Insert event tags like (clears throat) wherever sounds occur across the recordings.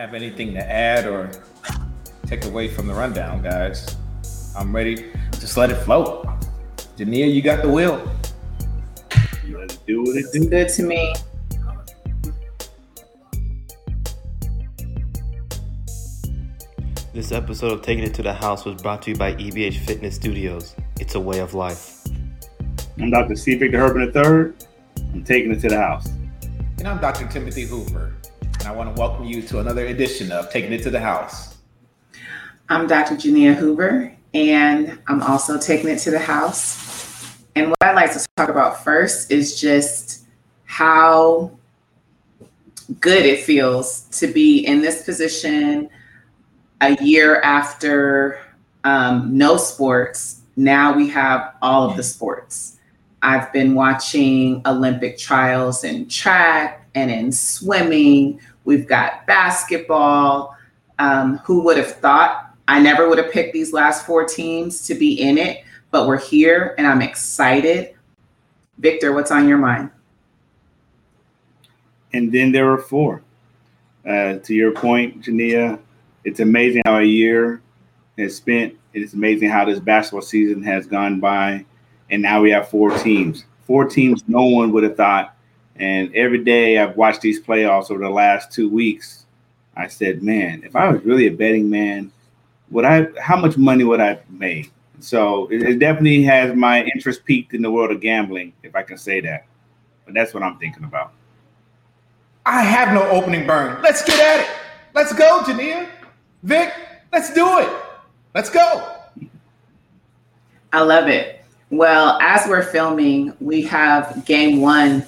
have anything to add or take away from the rundown, guys. I'm ready. Just let it flow. Jania, you got the wheel. Let it do what it It's good to me. This episode of Taking It to the House was brought to you by EBH Fitness Studios. It's a way of life. I'm Dr. C. Victor Herban III. I'm taking it to the house. And I'm Dr. Timothy Hoover. And I want to welcome you to another edition of Taking It to the House. I'm Dr. Jania Hoover, and I'm also taking it to the house. And what I'd like to talk about first is just how good it feels to be in this position a year after um, no sports. Now we have all of the sports. I've been watching Olympic trials in track and in swimming. We've got basketball. Um, who would have thought? I never would have picked these last four teams to be in it, but we're here and I'm excited. Victor, what's on your mind? And then there are four. Uh, to your point, Jania, it's amazing how a year has spent. It's amazing how this basketball season has gone by. And now we have four teams. Four teams no one would have thought. And every day I've watched these playoffs over the last two weeks, I said, man, if I was really a betting man, would I how much money would I have made? So it, it definitely has my interest piqued in the world of gambling, if I can say that. But that's what I'm thinking about. I have no opening burn. Let's get at it. Let's go, Jania. Vic, let's do it. Let's go. I love it. Well, as we're filming, we have game one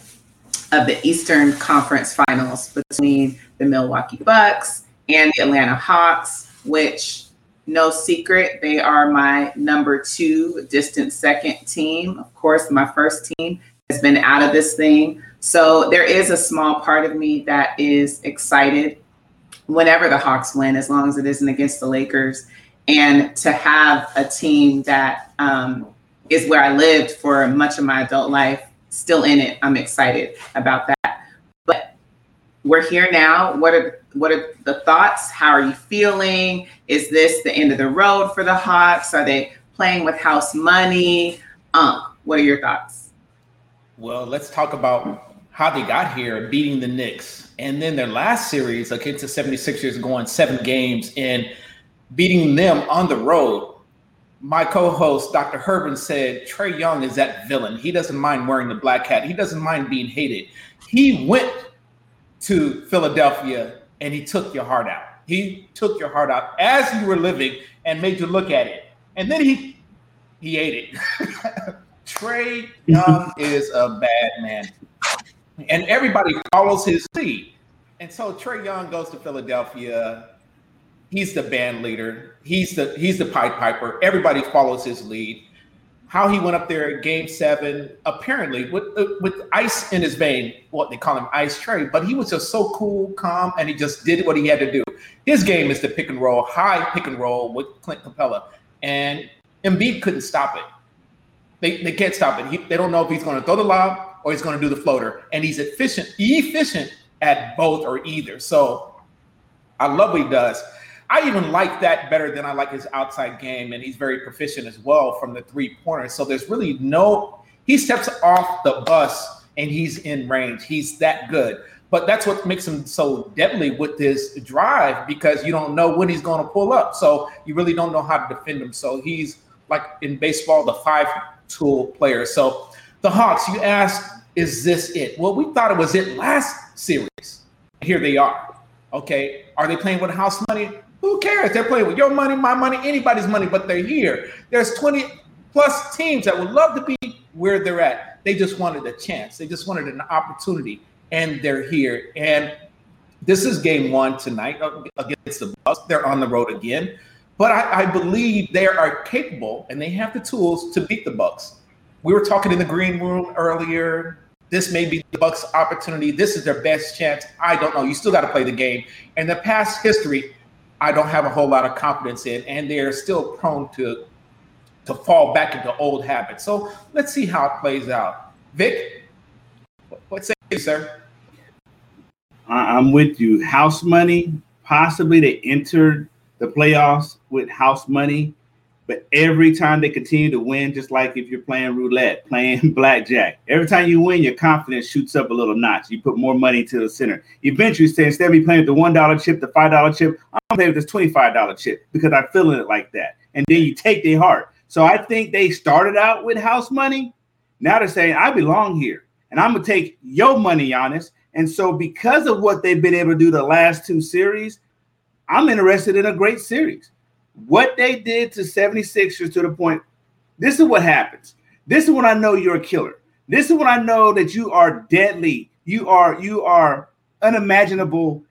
of the Eastern Conference Finals between the Milwaukee Bucks and the Atlanta Hawks, which no secret, they are my number two distant second team. Of course, my first team has been out of this thing. So there is a small part of me that is excited whenever the Hawks win, as long as it isn't against the Lakers. And to have a team that um, is where I lived for much of my adult life still in it, I'm excited about that. But we're here now. What are what are the thoughts? How are you feeling? Is this the end of the road for the Hawks? Are they playing with house money? Um, what are your thoughts? Well, let's talk about how they got here, beating the Knicks. And then their last series against the 76ers, going seven games and beating them on the road. My co host, Dr. Herban, said Trae Young is that villain. He doesn't mind wearing the black hat, he doesn't mind being hated. He went to Philadelphia and he took your heart out. He took your heart out as you were living and made you look at it. And then he he ate it. (laughs) Trae Young is a bad man. And everybody follows his lead. And so Trae Young goes to Philadelphia. He's the band leader. He's the he's the pipe piper. Everybody follows his lead. How he went up there at game seven, apparently with uh, with ice in his vein, what they call him Ice Trae, but he was just so cool, calm, and he just did what he had to do. His game is the pick and roll, high pick and roll with Clint Capela. And Embiid couldn't stop it. They, they can't stop it. He, they don't know if he's going to throw the lob or he's going to do the floater. And he's efficient, efficient at both or either. So I love what he does. I even like that better than I like his outside game, and he's very proficient as well from the three pointers. So there's really no, he steps off the bus and he's in range. He's that good. But that's what makes him so deadly with this drive because you don't know when he's going to pull up. So you really don't know how to defend him. So he's like in baseball, the five tool player. So the Hawks, you asked, is this it? Well, we thought it was it last series. Here they are. Okay. Are they playing with house money? Who cares? They're playing with your money, my money, anybody's money, but they're here. There's 20 plus teams that would love to be where they're at. They just wanted a chance. They just wanted an opportunity, and they're here. And this is game one tonight uh, against the Bucks. They're on the road again, but I, I believe they are capable and they have the tools to beat the Bucks. We were talking in the green room earlier. This may be the Bucks' opportunity. This is their best chance. I don't know. You still got to play the game. And the past history, I don't have a whole lot of confidence in, and they're still prone to to fall back into old habits. So let's see how it plays out. Vic, what say you, sir? I'm with you. House money possibly they entered the playoffs with house money, but every time they continue to win, just like if you're playing roulette, (laughs) playing blackjack, every time you win, your confidence shoots up a little notch. You put more money to the center. Eventually, say instead of me playing with the one dollar chip, the five dollar chip, I'm playing with this twenty five dollar chip because I'm feeling it like that. And then you take their heart. So I think they started out with house money. Now they're saying I belong here, and I'm gonna take your money, Giannis. And so because of what they've been able to do the last two series, I'm interested in a great series. What they did to 76ers to the point, this is what happens. This is when I know you're a killer. This is when I know that you are deadly. You are you are unimaginable,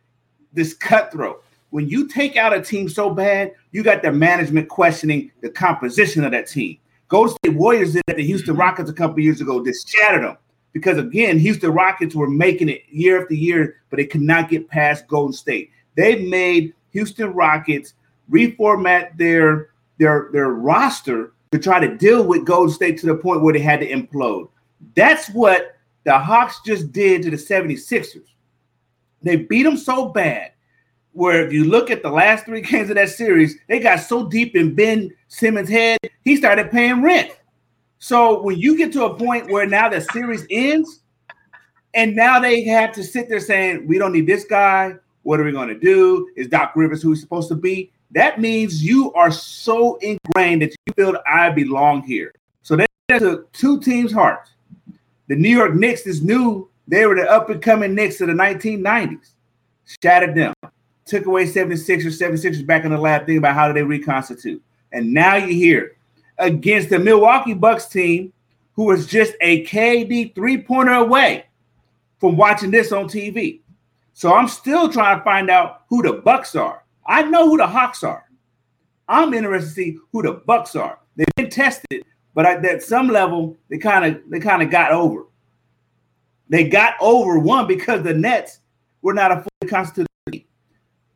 this cutthroat. When you take out a team so bad, you got the management questioning the composition of that team. Golden State Warriors did at the Houston mm-hmm. Rockets a couple years ago, just shattered them because again, Houston Rockets were making it year after year, but they could not get past Golden State. They made Houston Rockets reformat their their their roster to try to deal with Golden State to the point where they had to implode. That's what the Hawks just did to the 76ers. They beat them so bad where if you look at the last three (laughs) games of that series, they got so deep in Ben Simmons' head, he started paying rent. So when you get to a point where now the series ends, and now they have to sit there saying, We don't need this guy. What are we going to do? Is Doc Rivers who he's supposed to be? That means you are so ingrained that you feel I belong here. So that a two teams' hearts. The New York Knicks is new. They were the up and coming Knicks of the 1990s. Shattered them. Took away 76ers, 76ers back in the lab, thinking about how do they reconstitute. And now you're here against the Milwaukee Bucks team, who was just a KD three pointer away from watching this on TV. So I'm still trying to find out who the Bucks are. I know who the Hawks are. I'm interested to see who the Bucks are. They've been tested, but at some level, they kind of they kind of got over. They got over one because the Nets were not a fully constituted team.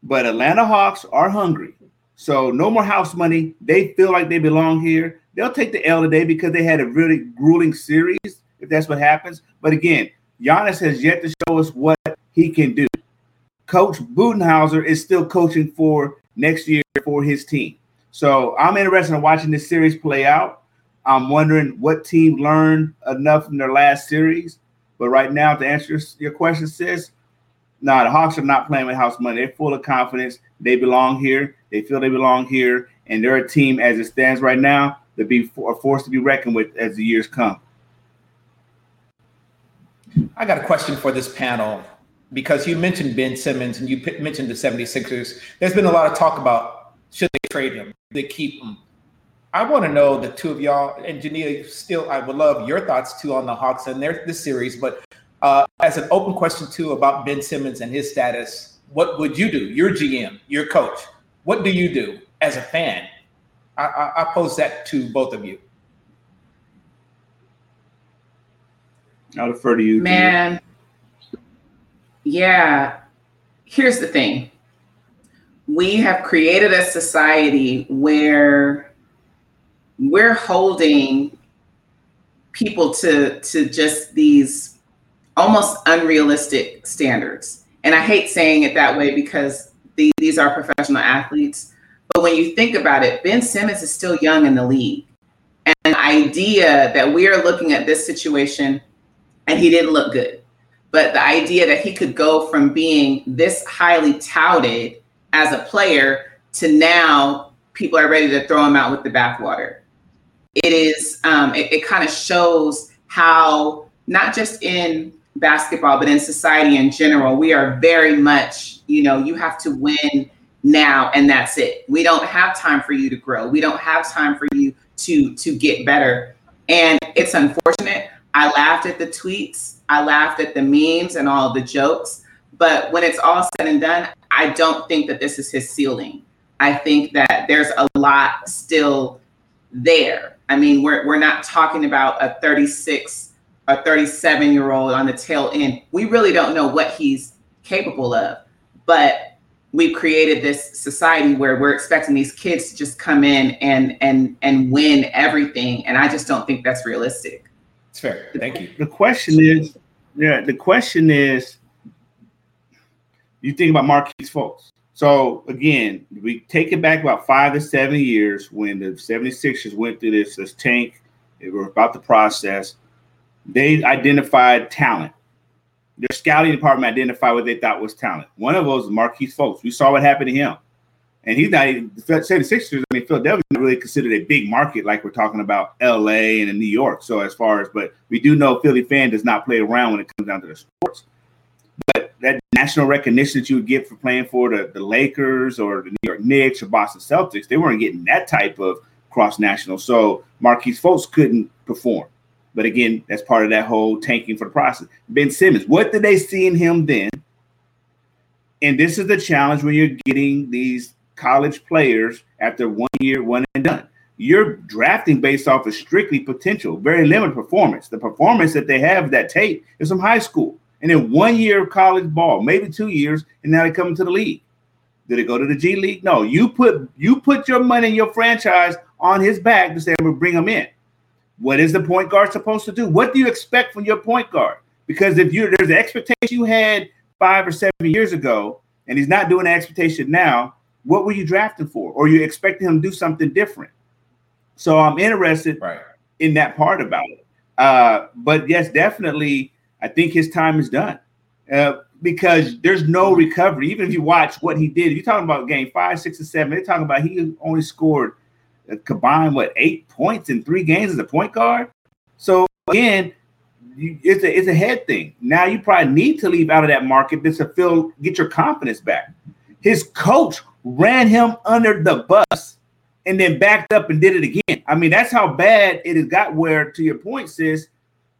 But Atlanta Hawks are hungry. So no more house money. They feel like they belong here. They'll take the L today because they had a really grueling series, if that's what happens. But again, Giannis has yet to show us what he can do. Coach Budenholzer is still coaching for next year for his team. So I'm interested in watching this series play out. I'm wondering what team learned enough in their last series. But right now, to answer your question, sis, no, nah, the Hawks are not playing with house money. They're full of confidence. They belong here. They feel they belong here, and they're a team as it stands right now that be are forced to be reckoned with as the years come. I got a question for this panel because you mentioned Ben Simmons and you p- mentioned the 76ers. There's been a lot of talk about should they trade him, they keep him. I want to know the two of y'all and Jania. Still, I would love your thoughts too on the Hawks and their this series. But uh, as an open question too about Ben Simmons and his status, what would you do? Your GM, your coach. What do you do as a fan? I, I, I pose that to both of you. I'll defer to you. Man, yeah. Here's the thing. We have created a society where we're holding people to to just these almost unrealistic standards. And i hate saying it that way because the, these are professional athletes. But when you think about it ben simmons is still young in the league. And the idea that we are looking at this situation and he didn't look good but the idea that he could go from being this highly touted as a player to now people are ready to throw him out with the bathwater. It is, um, it, it kind of shows how, not just in basketball, but in society in general, we are very much, you know, you have to win now and that's it. We don't have time for you to grow. We don't have time for you to to get better. And it's unfortunate. I laughed at the tweets I laughed at the memes and all the jokes. But when it's all said and done, I don't think that this is his ceiling. I think that there's a lot still there. I mean, we're, we're not talking about a 36 or 37 year old on the tail end. We really don't know what he's capable of. But we've created this society where we're expecting these kids to just come in and and and win everything. And I just don't think that's realistic. It's fair. Thank you. The question is, yeah, the question is, you think about Markelle Fultz. So again, we take it back about five to seven years when the 76ers went through this, this tank. They were about the process. They identified talent. Their scouting department identified what they thought was talent. One of those was Markelle Fultz. We saw what happened to him. And he's not even the 76ers. I mean, Philadelphia really considered a big market like we're talking about LA and New York. So as far as, but we do know Philly fan does not play around when it comes down to the sports. But that national recognition that you would get for playing for the, the Lakers or the New York Knicks or Boston Celtics, they weren't getting that type of cross national. So Markelle Fultz couldn't perform. But again, that's part of that whole tanking for the process. Ben Simmons, what did they see in him then? And this is the challenge when you're getting these college players after one year, one and done. You're drafting based off of strictly potential, very limited performance. The performance that they have that tape is from high school. And then one year of college ball, maybe two years, and now they come into the league. Did it go to the G League? No. You put you put your money your franchise on his back to say, I'm gonna bring him in. What is the point guard supposed to do? What do you expect from your point guard? Because if you there's an expectation you had five or seven years ago, and he's not doing the expectation now, what were you drafting for? Or you expecting him to do something different? So I'm interested right. in that part about it. Uh, but yes, definitely, I think his time is done uh, because there's no recovery. Even if you watch what he did, you're talking about game five, six, and seven. They're talking about he only scored combined what eight points in three games as a point guard. So again, you, it's a it's a head thing. Now you probably need to leave out of that market just to feel get your confidence back. His coach ran him under the bus and then backed up and did it again. I mean, that's how bad it has got. Where to your point, sis,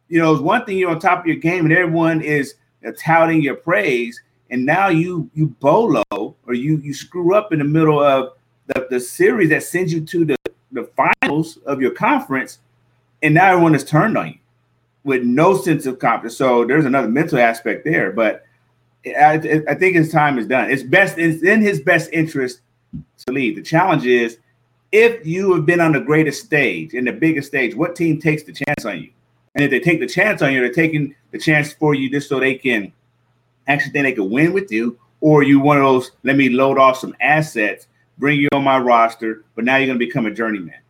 you know, it's one thing you're on top of your game and everyone is touting your praise, and now you you bolo or you you screw up in the middle of the, the series that sends you to the, the finals of your conference, and now everyone is turned on you with no sense of confidence. So there's another mental aspect there. But I, I think his time is done. It's best it's in his best interest to leave. The challenge is if you have been on the greatest stage in the biggest stage, what team takes the chance on you? And if they take the chance on you, they're taking the chance for you just so they can actually think they can win with you, or you one of those let me load off some assets bring you on my roster, but now you're going to become a journeyman.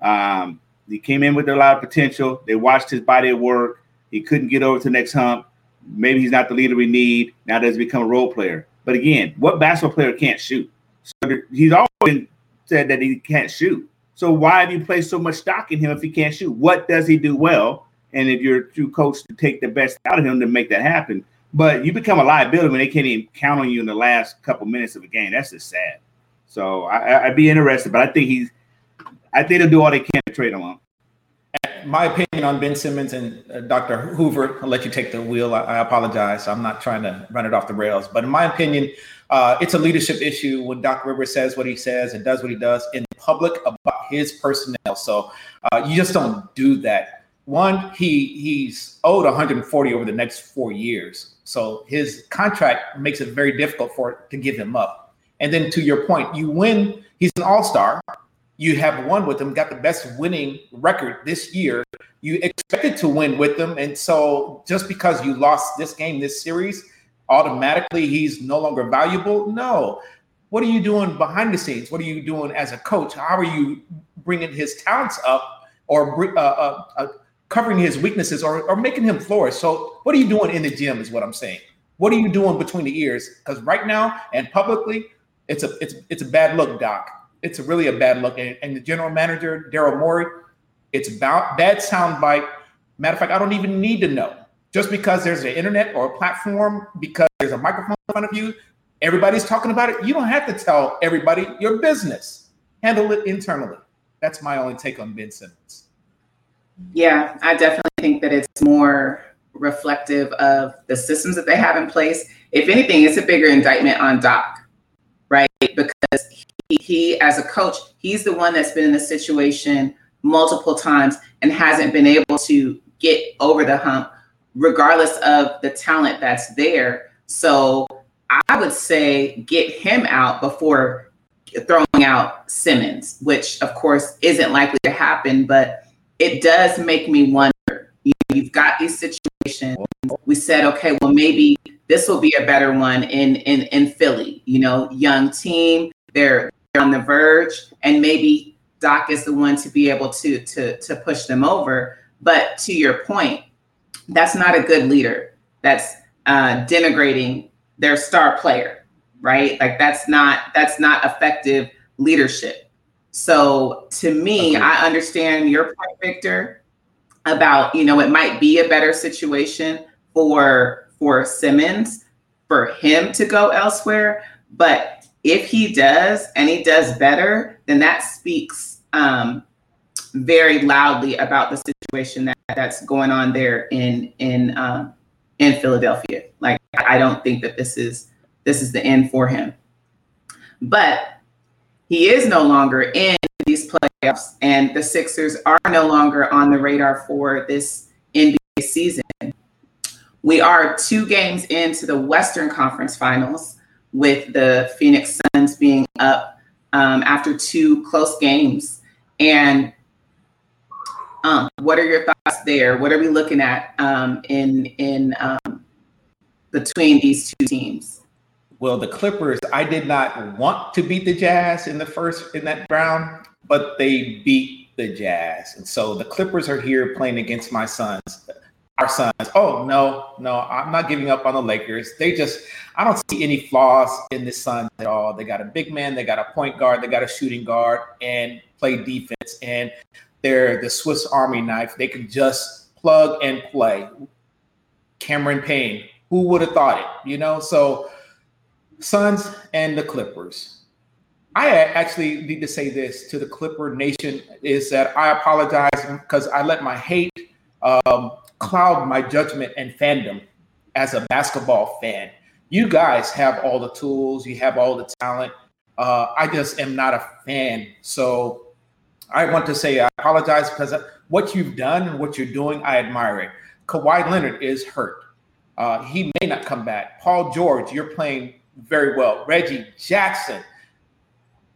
Um, he came in with a lot of potential. They watched his body at work. He couldn't get over to the next hump. Maybe he's not the leader we need. Now does become a role player. But again, what basketball player can't shoot? So he's always said that he can't shoot. So why have you placed so much stock in him if he can't shoot? What does he do well? And if you're too coach to take the best out of him to make that happen, but you become a liability when they can't even count on you in the last couple minutes of a game. That's just sad. So I, would be interested, but I think he's, I think they'll do all they can to trade him My opinion on Ben Simmons and uh, Dr. Hoover, I'll let you take the wheel. I, I, apologize. I'm not trying to run it off the rails, but in my opinion, uh, it's a leadership issue when Doc Rivers says what he says and does what he does in public about his personnel. So uh, you just don't do that. One, he he's owed 140 over the next four years, so his contract makes it very difficult for to give him up. And then to your point, you win. He's an all star. You have won with them, got the best winning record this year. You expected to win with them. And so just because you lost this game, this series, automatically he's no longer valuable? No. What are you doing behind the scenes? What are you doing as a coach? How are you bringing his talents up or uh, uh, uh, covering his weaknesses or, or making him flourish? So, what are you doing in the gym, is what I'm saying. What are you doing between the ears? Because right now and publicly, it's a it's it's a bad look, Doc. It's really a bad look. And, and the general manager, Daryl Morey, it's about bad soundbite. Matter of fact, I don't even need to know. Just because there's an internet or a platform, because there's a microphone in front of you, everybody's talking about it. You don't have to tell everybody your business. Handle it internally. That's my only take on Ben Simmons. Yeah, I definitely think that it's more reflective of the systems that they have in place. If anything, it's a bigger indictment on Doc right? Because he, he, as a coach, he's the one that's been in the situation multiple times and hasn't been able to get over the hump, regardless of the talent that's there. So I would say get him out before throwing out Simmons, which of course isn't likely to happen, but it does make me wonder. You, you've got these situations. We said, okay, well, maybe this will be a better one in in in Philly. You know, young team, they're, they're on the verge, and maybe Doc is the one to be able to to to push them over. But to your point, that's not a good leader. That's uh, denigrating their star player, right? Like that's not that's not effective leadership. So to me, okay. I understand your point, Victor, about you know it might be a better situation for for Simmons for him to go elsewhere, but if he does and he does better, then that speaks um, very loudly about the situation that, that's going on there in in um, in Philadelphia. Like I don't think that this is this is the end for him. But he is no longer in these playoffs, and the Sixers are no longer on the radar for this NBA season. We are two games into the Western Conference Finals, with the Phoenix Suns being up um, after two close games. And um, what are your thoughts there? What are we looking at um, in in um, between these two teams? Well, the Clippers, I did not want to beat the Jazz in the first in that round, but they beat the Jazz, and so the Clippers are here playing against my Suns, our Suns. Oh no, no, I'm not giving up on the Lakers. They just, I don't see any flaws in the Suns at all. They got a big man, they got a point guard, they got a shooting guard, and play defense, and they're the Swiss Army knife. They can just plug and play. Cameron Payne, who would have thought it? You know, so Suns and the Clippers. I actually need to say this to the Clipper Nation is that I apologize because I let my hate um, cloud my judgment and fandom as a basketball fan. You guys have all the tools, you have all the talent. Uh, I just am not a fan. So I want to say I apologize because what you've done and what you're doing, I admire it. Kawhi Leonard is hurt. Uh, he may not come back. Paul George, you're playing very well. Reggie Jackson,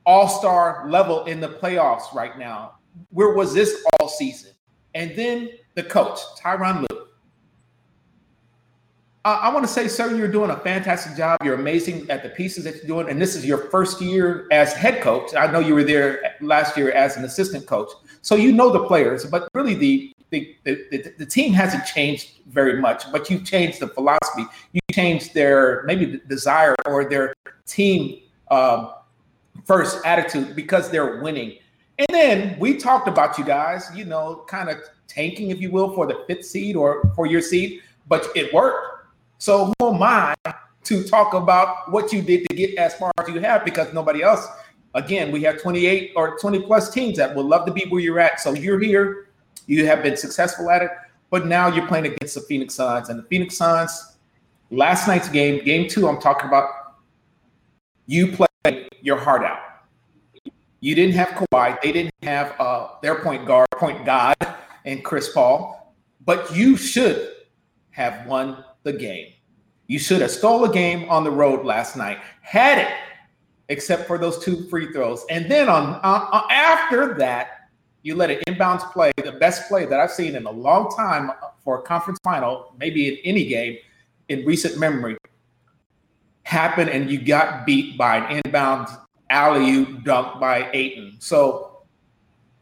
all star level in the playoffs right now. Where was this all season? And then the coach, Tyronn Lue. I want to say, sir, you're doing a fantastic job. You're amazing at the pieces that you're doing. And this is your first year as head coach. I know you were there last year as an assistant coach. So you know the players, but really the the, the, the team hasn't changed very much, but you've changed the philosophy. You changed their maybe desire or their team um, first attitude because they're winning. And then we talked about you guys, you know, kind of tanking, if you will, for the fifth seed or for your seed, but it worked. So who am I to talk about what you did to get as far as you have? Because nobody else. Again, we have 28 or 20 plus teams that would love to be where you're at. So you're here you have been successful at it, but now you're playing against the Phoenix Suns. And the Phoenix Suns, last night's game, game two, I'm talking about, you played your heart out. You didn't have Kawhi. They didn't have uh, their point guard, point god, and Chris Paul. But you should have won the game. You should have stole a game on the road last night. Had it, except for those two free throws. And then on uh, uh after that, you let an inbounds play, the best play that I've seen in a long time for a conference final, maybe in any game in recent memory, happen and you got beat by an inbound alley oop dunk by Ayton. So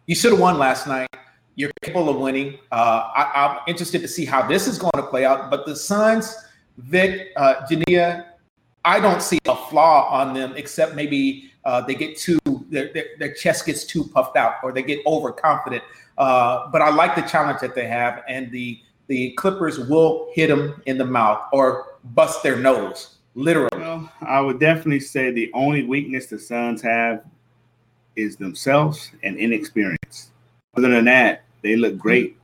you should have won last night. You're capable of winning. Uh, I, am interested to see how this is going to play out. But the Suns, Vic, uh, Jania, I don't see a flaw on them except maybe uh, they get too their, their, their, chest gets too puffed out or they get overconfident. Uh, but I like the challenge that they have, and the the Clippers will hit them in the mouth or bust their nose, literally. Well, I would definitely say the only weakness the Suns have is themselves and inexperience. Other than that, they look great.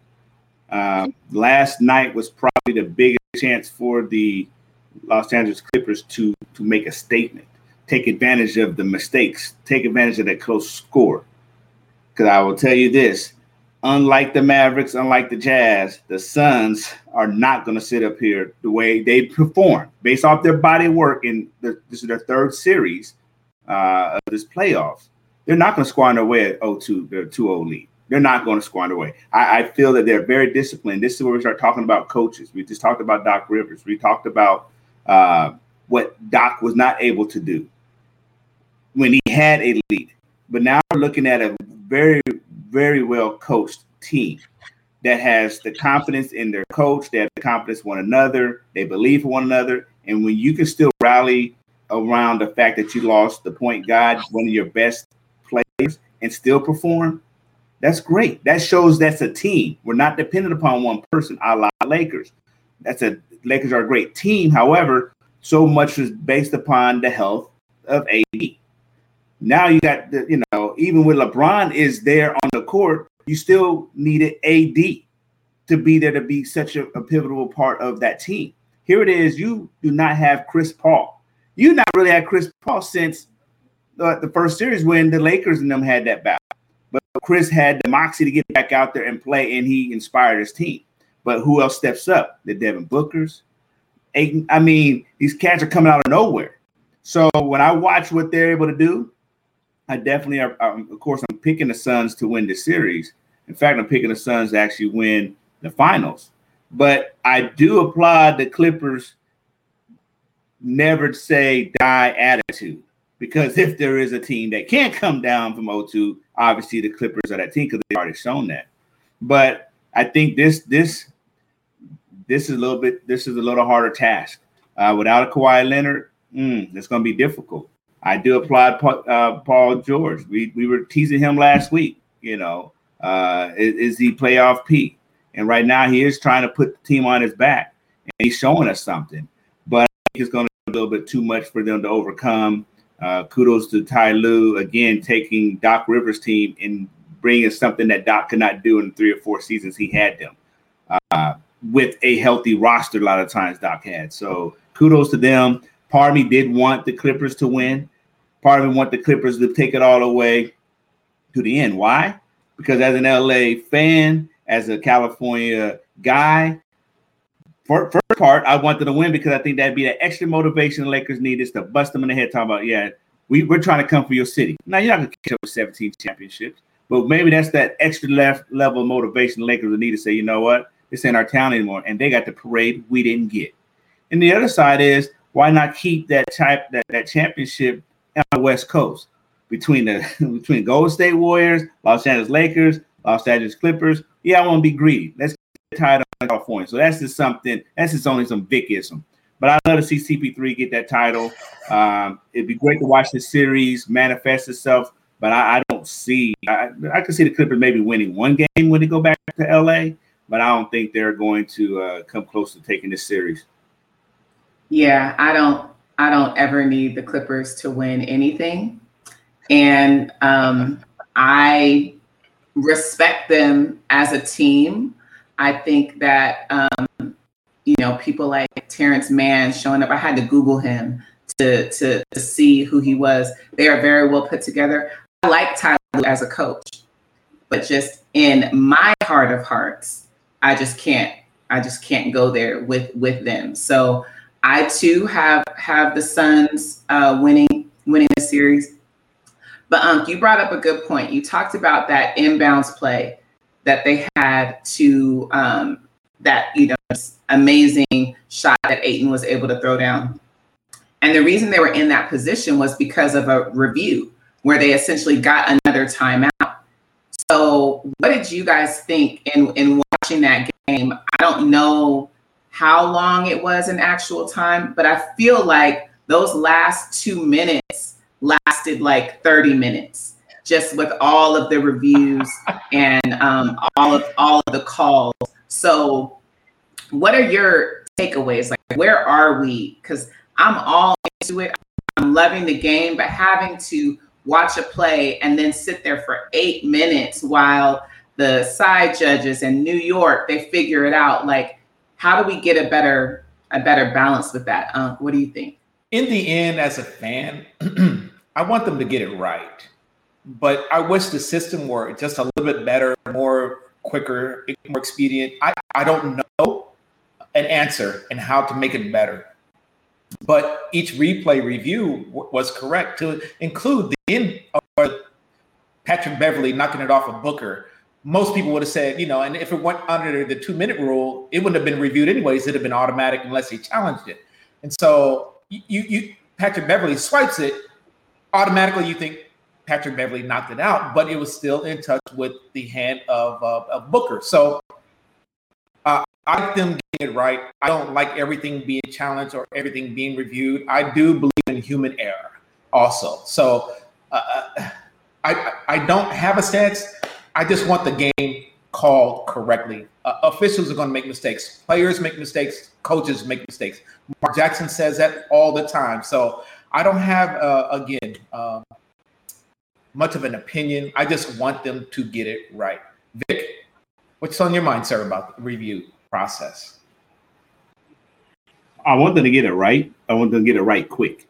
Uh, last night was probably the biggest chance for the Los Angeles Clippers to to make a statement take advantage of the mistakes, take advantage of that close score. Because I will tell you this unlike the Mavericks, unlike the Jazz, the Suns are not going to sit up here the way they perform based off their body work. And the, this is their third series uh, of this playoffs. They're not going to squander away at 0-2, their 2-0 lead. They're not going to squander away. I, I, feel that they're very disciplined. This is where we start talking about coaches. We just talked about Doc Rivers. We talked about uh, what Doc was not able to do when he had a lead. But now we're looking at a very, very well coached team that has the confidence in their coach, they have the confidence one another, they believe in one another. And when you can still rally around the fact that you lost the point guard, one of your best players, and still perform, that's great. That shows that's a team. We're not dependent upon one person, a la Lakers. That's a Lakers are a great team. However, so much is based upon the health of AD. Now you got the, you know, even with LeBron is there on the court, you still needed AD to be there to be such a, a pivotal part of that team. Here it is, you do not have Chris Paul. You not really had Chris Paul since the, the first series when the Lakers and them had that battle. But Chris had the moxie to get back out there and play, and he inspired his team. But who else steps up? The Devin Bookers. Ayton. I mean, these cats are coming out of nowhere. So when I watch what they're able to do, I definitely are. Um, of course, I'm picking the Suns to win the series. In fact, I'm picking the Suns to actually win the finals. But I do applaud the Clippers never say die attitude because if there is a team that can't come down from 0-2, obviously the Clippers are that team because they've already shown that. But I think this this this is a little bit this is a little harder task. Uh, without a Kawhi Leonard, mm, it's going to be difficult. I do applaud uh, Paul George. We we were teasing him last week. You know, uh, is, is he playoff P? And right now he is trying to put the team on his back, and he's showing us something. But I think it's going to be a little bit too much for them to overcome. Uh, kudos to Ty Lue again taking Doc Rivers' team and bringing something that Doc could not do in three or four seasons he had them uh, with a healthy roster. A lot of times Doc had. So kudos to them. Part me did want the Clippers to win. Part of me want the Clippers to take it all away to the end. Why? Because as an LA fan, as a California guy. For, first part, I wanted to win because I think that'd be that extra motivation the Lakers need is to bust them in the head, talking about, yeah, we, we're trying to come for your city. Now, you're not going to catch up with 17 championships, but maybe that's that extra left level of motivation the Lakers need to say, you know what, this ain't our town anymore. And they got the parade we didn't get. And the other side is, why not keep that type that, that championship on the West Coast between the (laughs) between Golden State Warriors, Los Angeles Lakers, Los Angeles Clippers. Yeah, I want to be greedy. Let's get tied on California. So that's just something. That's just only some Vickism. But I'd love to see CP3 get that title. Um, it'd be great to watch this series manifest itself. But I, I don't see. I, I can see the Clippers maybe winning one game when they go back to LA. But I don't think they're going to uh, come close to taking this series. Yeah, I don't. I don't ever need the Clippers to win anything, and um, I respect them as a team. I think that um, you know people like Terance Mann showing up. I had to Google him to, to to see who he was. They are very well put together. I like Ty Lue as a coach, but just in my heart of hearts, I just can't. I just can't go there with with them. So I too have have the Suns uh, winning winning the series. But um, you brought up a good point. You talked about that inbounds play that they had to um, that you know amazing shot that Ayton was able to throw down. And the reason they were in that position was because of a review where they essentially got another timeout. So, what did you guys think in in watching that game? I don't know how long it was in actual time, but I feel like those last two minutes lasted like 30 minutes just with all of the reviews (laughs) and um, all of all of the calls. So, what are your takeaways? Like, where are we? Because I'm all into it. I'm loving the game, but having to watch a play and then sit there for eight minutes while the side judges in New York they figure it out. Like, how do we get a better a better balance with that? Um, what do you think? In the end, as a fan. (clears throat) I want them to get it right, but I wish the system were just a little bit better, more quicker, more expedient. I, I don't know an answer and how to make it better. But each replay review w- was correct to include the in or Patrick Beverley knocking it off of Booker. Most people would have said, you know, and if it went under the two minute rule, it wouldn't have been reviewed anyways. It'd have been automatic unless he challenged it. And so you, you Patrick Beverley swipes it, automatically you think Patrick Beverley knocked it out, but it was still in touch with the hand of, uh, of Booker. So uh, I like them getting it right. I don't like everything being challenged or everything being reviewed. I do believe in human error also. So uh, I, I don't have a stance. I just want the game called correctly. Uh, officials are going to make mistakes. Players make mistakes. Coaches make mistakes. Mark Jackson says that all the time. So I don't have, uh, again, uh, much of an opinion. I just want them to get it right. Vic, what's on your mind, sir, about the review process? I want them to get it right. I want them to get it right quick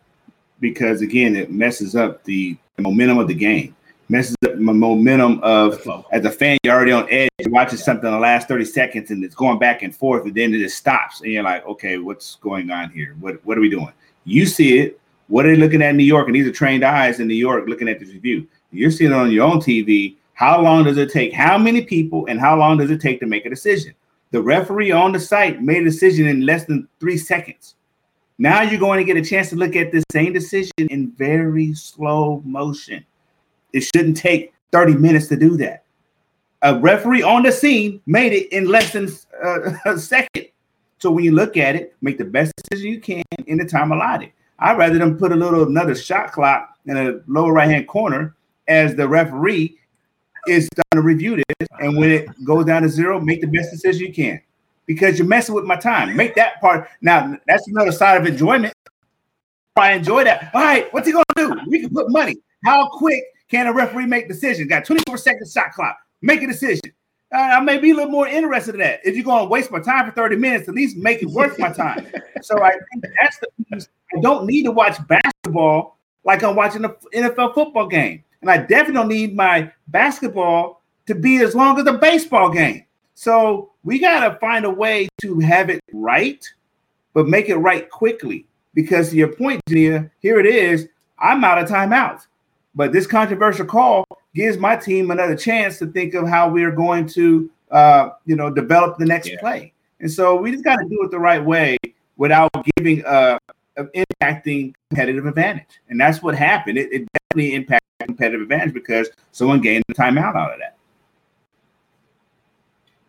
because, again, it messes up the momentum of the game messes up my momentum of as a fan, you're already on edge, you're watching something in the last 30 seconds and it's going back and forth, and then it just stops. And you're like, okay, what's going on here? What what are we doing? You see it. What are they looking at in New York? And these are trained eyes in New York looking at this review. You're seeing it on your own TV. How long does it take? How many people and how long does it take to make a decision? The referee on the site made a decision in less than three seconds. Now you're going to get a chance to look at this same decision in very slow motion. It shouldn't take 30 minutes to do that. A referee on the scene made it in less than uh, (laughs) a second. So when you look at it, make the best decision you can in the time allotted. I'd rather them put a little another shot clock in a lower right hand corner as the referee is starting to review this. And when it goes down to zero, make the best decision you can because you're messing with my time. Make that part. Now, that's another side of enjoyment. I enjoy that. All right, what's he going to do? We can put money. How quick can a referee make decisions? Got 24 second shot clock. Make a decision. Uh, I may be a little more interested in that. If you're going to waste my time for 30 minutes, at least make it worth my time. so I think that's the piece. I don't need to watch basketball like I'm watching an NFL football game. And I definitely don't need my basketball to be as long as a baseball game. So we got to find a way to have it right, but make it right quickly. Because to your point, Jania, here it is. I'm out of timeouts. But this controversial call gives my team another chance to think of how we are going to, uh, you know, develop the next yeah. play. And so we just got to do it the right way without giving uh, impacting competitive advantage. And that's what happened. It, it definitely impacted competitive advantage because someone gained the timeout out of that.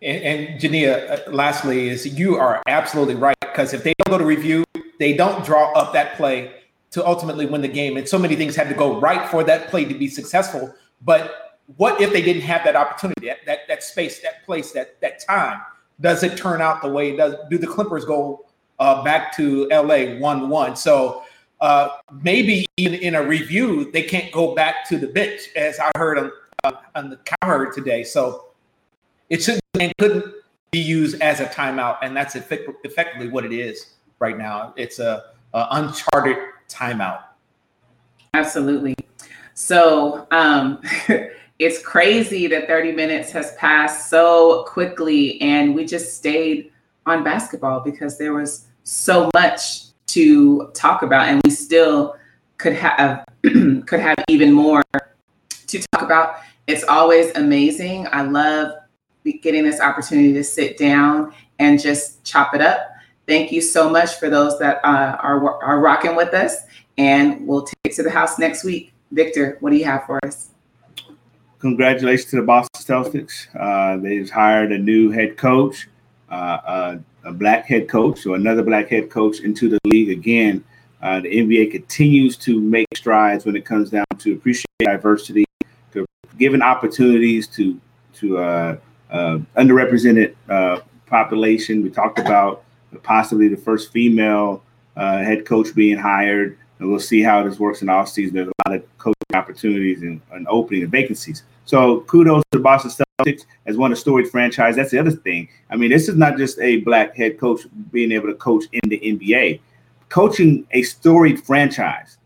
And, and Jania, uh, lastly, is you are absolutely right because if they don't go to review, they don't draw up that play to ultimately win the game. And so many things had to go right for that play to be successful. But what if they didn't have that opportunity, that that, that space, that place, that that time? Does it turn out the way it does? Do the Clippers go uh, back to LA one one? So uh, maybe even in a review they can't go back to the bench, as I heard on, uh, on the cover today. So it shouldn't and couldn't be used as a timeout, and that's effect- effectively what it is right now. It's a, a uncharted timeout. Absolutely. So um, (laughs) it's crazy that 30 minutes has passed so quickly, and we just stayed on basketball because there was so much to talk about, and we still could have (clears throat) could have even more to talk about. It's always amazing. I love getting this opportunity to sit down and just chop it up Thank you so much for those that uh, are, are rocking with us. And we'll take to the house next week. Victor, what do you have for us? Congratulations to the Boston Celtics. Uh, they've hired a new head coach, uh, uh, a black head coach, or another black head coach into the league again. Uh, the NBA continues to make strides when it comes down to appreciate diversity, to giving opportunities to to uh, uh, underrepresented population. We talked about possibly the first female uh, head coach being hired. And we'll see how this works in off season. There's a lot of coaching opportunities and, and opening and vacancies. So kudos to the Boston Celtics as one of the storied franchise. That's the other thing. I mean, this is not just a black head coach being able to coach in the NBA, coaching a storied franchise.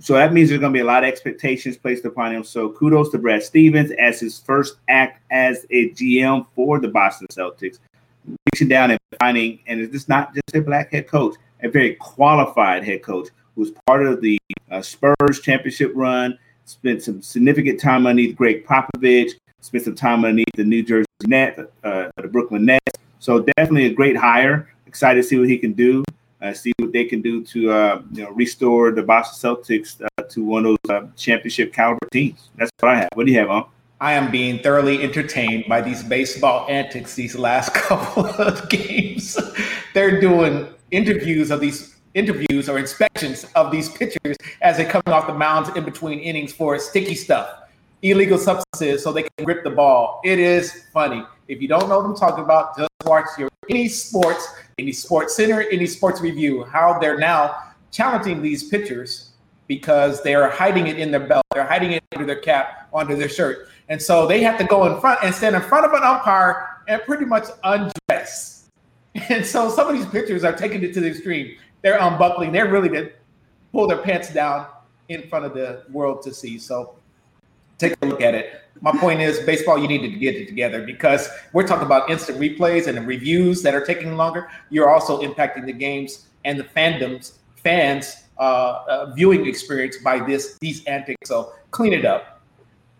So that means there's going to be a lot of expectations placed upon him. So kudos to Brad Stevens as his first act as a GM for the Boston Celtics reaching down and finding, and it's just not just a black head coach, a very qualified head coach who's part of the uh, Spurs championship run, spent some significant time underneath Gregg Popovich, spent some time underneath the New Jersey Nets, uh, the Brooklyn Nets. So definitely a great hire. Excited to see what he can do. uh, see what they can do to uh, you know restore the Boston Celtics uh, to one of those uh, championship caliber teams. That's what I have. What do you have, on? I am being thoroughly entertained by these baseball antics these last (laughs) couple of games. They're doing interviews of these interviews or inspections of these pitchers as they're coming off the mounds in between innings for sticky stuff, illegal substances, so they can grip the ball. It is funny. If you don't know what I'm talking about, just watch your any sports, any sports center, any sports review, how they're now challenging these pitchers because they're hiding it in their belt, they're hiding it under their cap, under their shirt. And so they have to go in front and stand in front of an umpire and pretty much undress. (laughs) And so some of these pictures are taking it to the extreme. They're unbuckling. They're really to pull their pants down in front of the world to see. So take a look at it. My point is, baseball, you need to get it together because we're talking about instant replays and the reviews that are taking longer. You're also impacting the games and the fandoms, fans' uh, viewing experience by this these antics. So clean it up.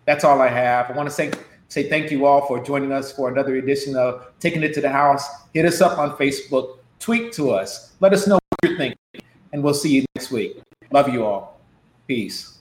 That's all I have. I want to say say thank you all for joining us for another edition of Taking It to the House. Hit us up on Facebook, tweet to us, let us know what you're thinking, and we'll see you next week. Love you all. Peace.